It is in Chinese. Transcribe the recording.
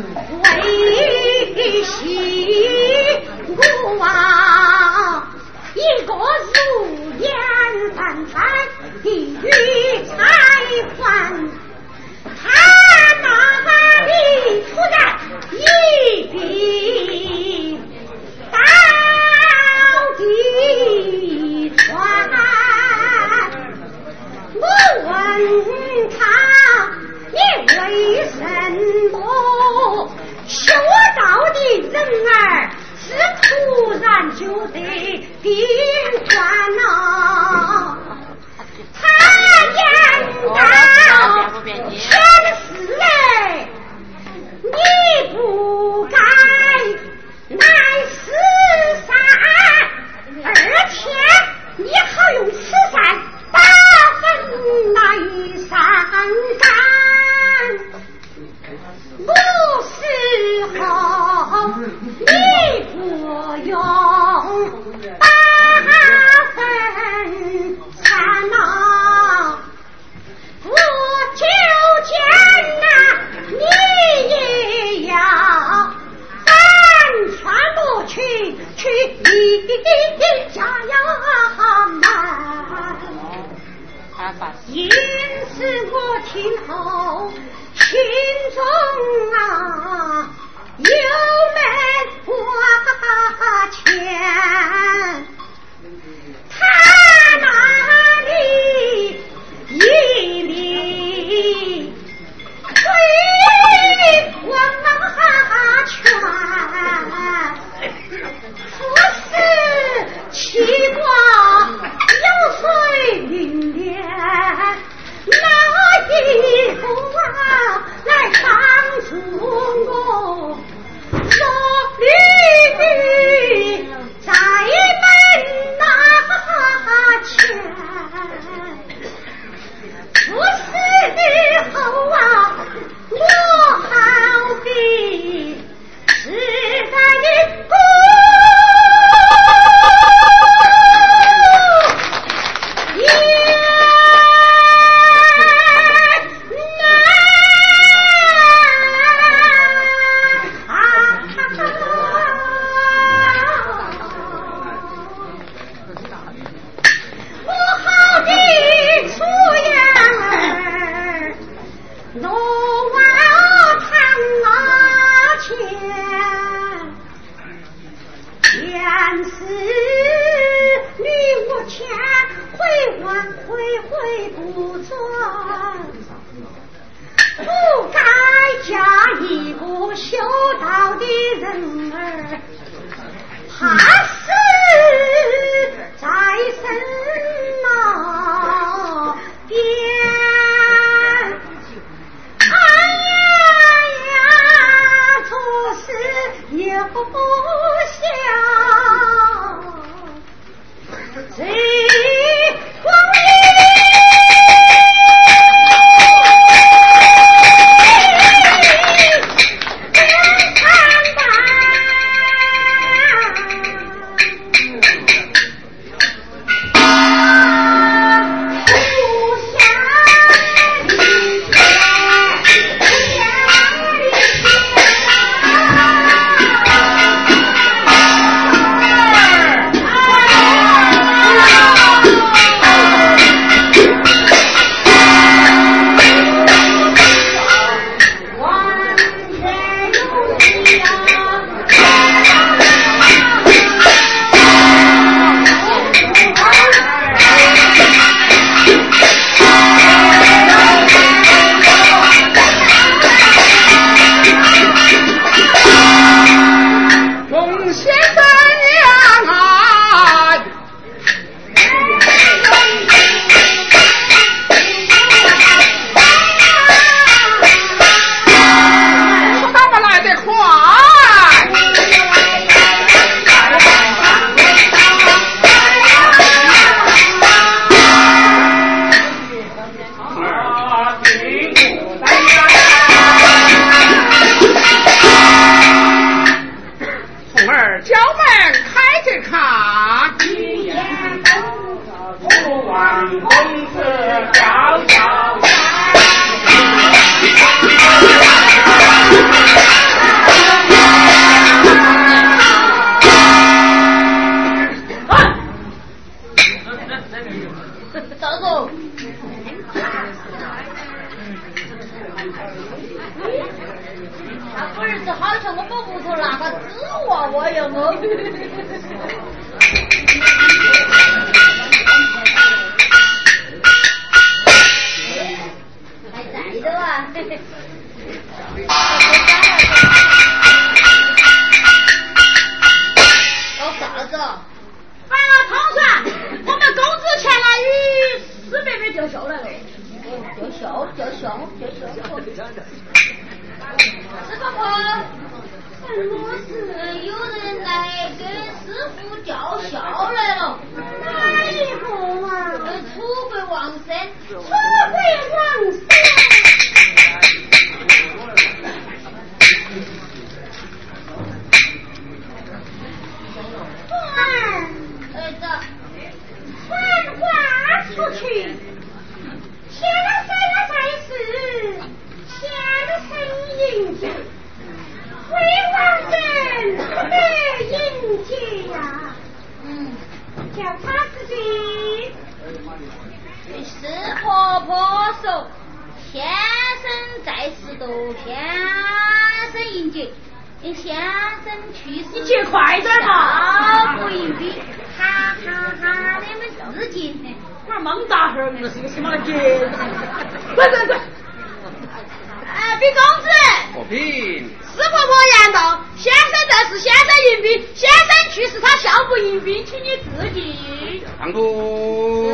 为妻我啊，一个如烟淡淡的女财团，他哪里出的？你的烦恼他言修道的人儿怕我儿子好像我们屋头那个纸娃娃一样哦。搞啥子？反了通算，我们工资钱呢与四妹妹就秀了嘞。就秀就秀就秀。师婆婆，什么事？有人来给师傅叫孝来了。哪一个啊？楚国王生。楚国王。嗯。儿子传话出去天生在世都天生英俊为万人不得迎接呀嗯。叫他自己四婆婆说天生在世都天生英俊都先生去世，你接快点嘛！不迎宾，哈哈哈！你们自己，我蒙大孩你是个什么节？滚滚滚！哎，毕公子。何平。师婆婆言道：先生在世，先生迎宾；先生去世，他笑不迎宾，请你自尽。唐突。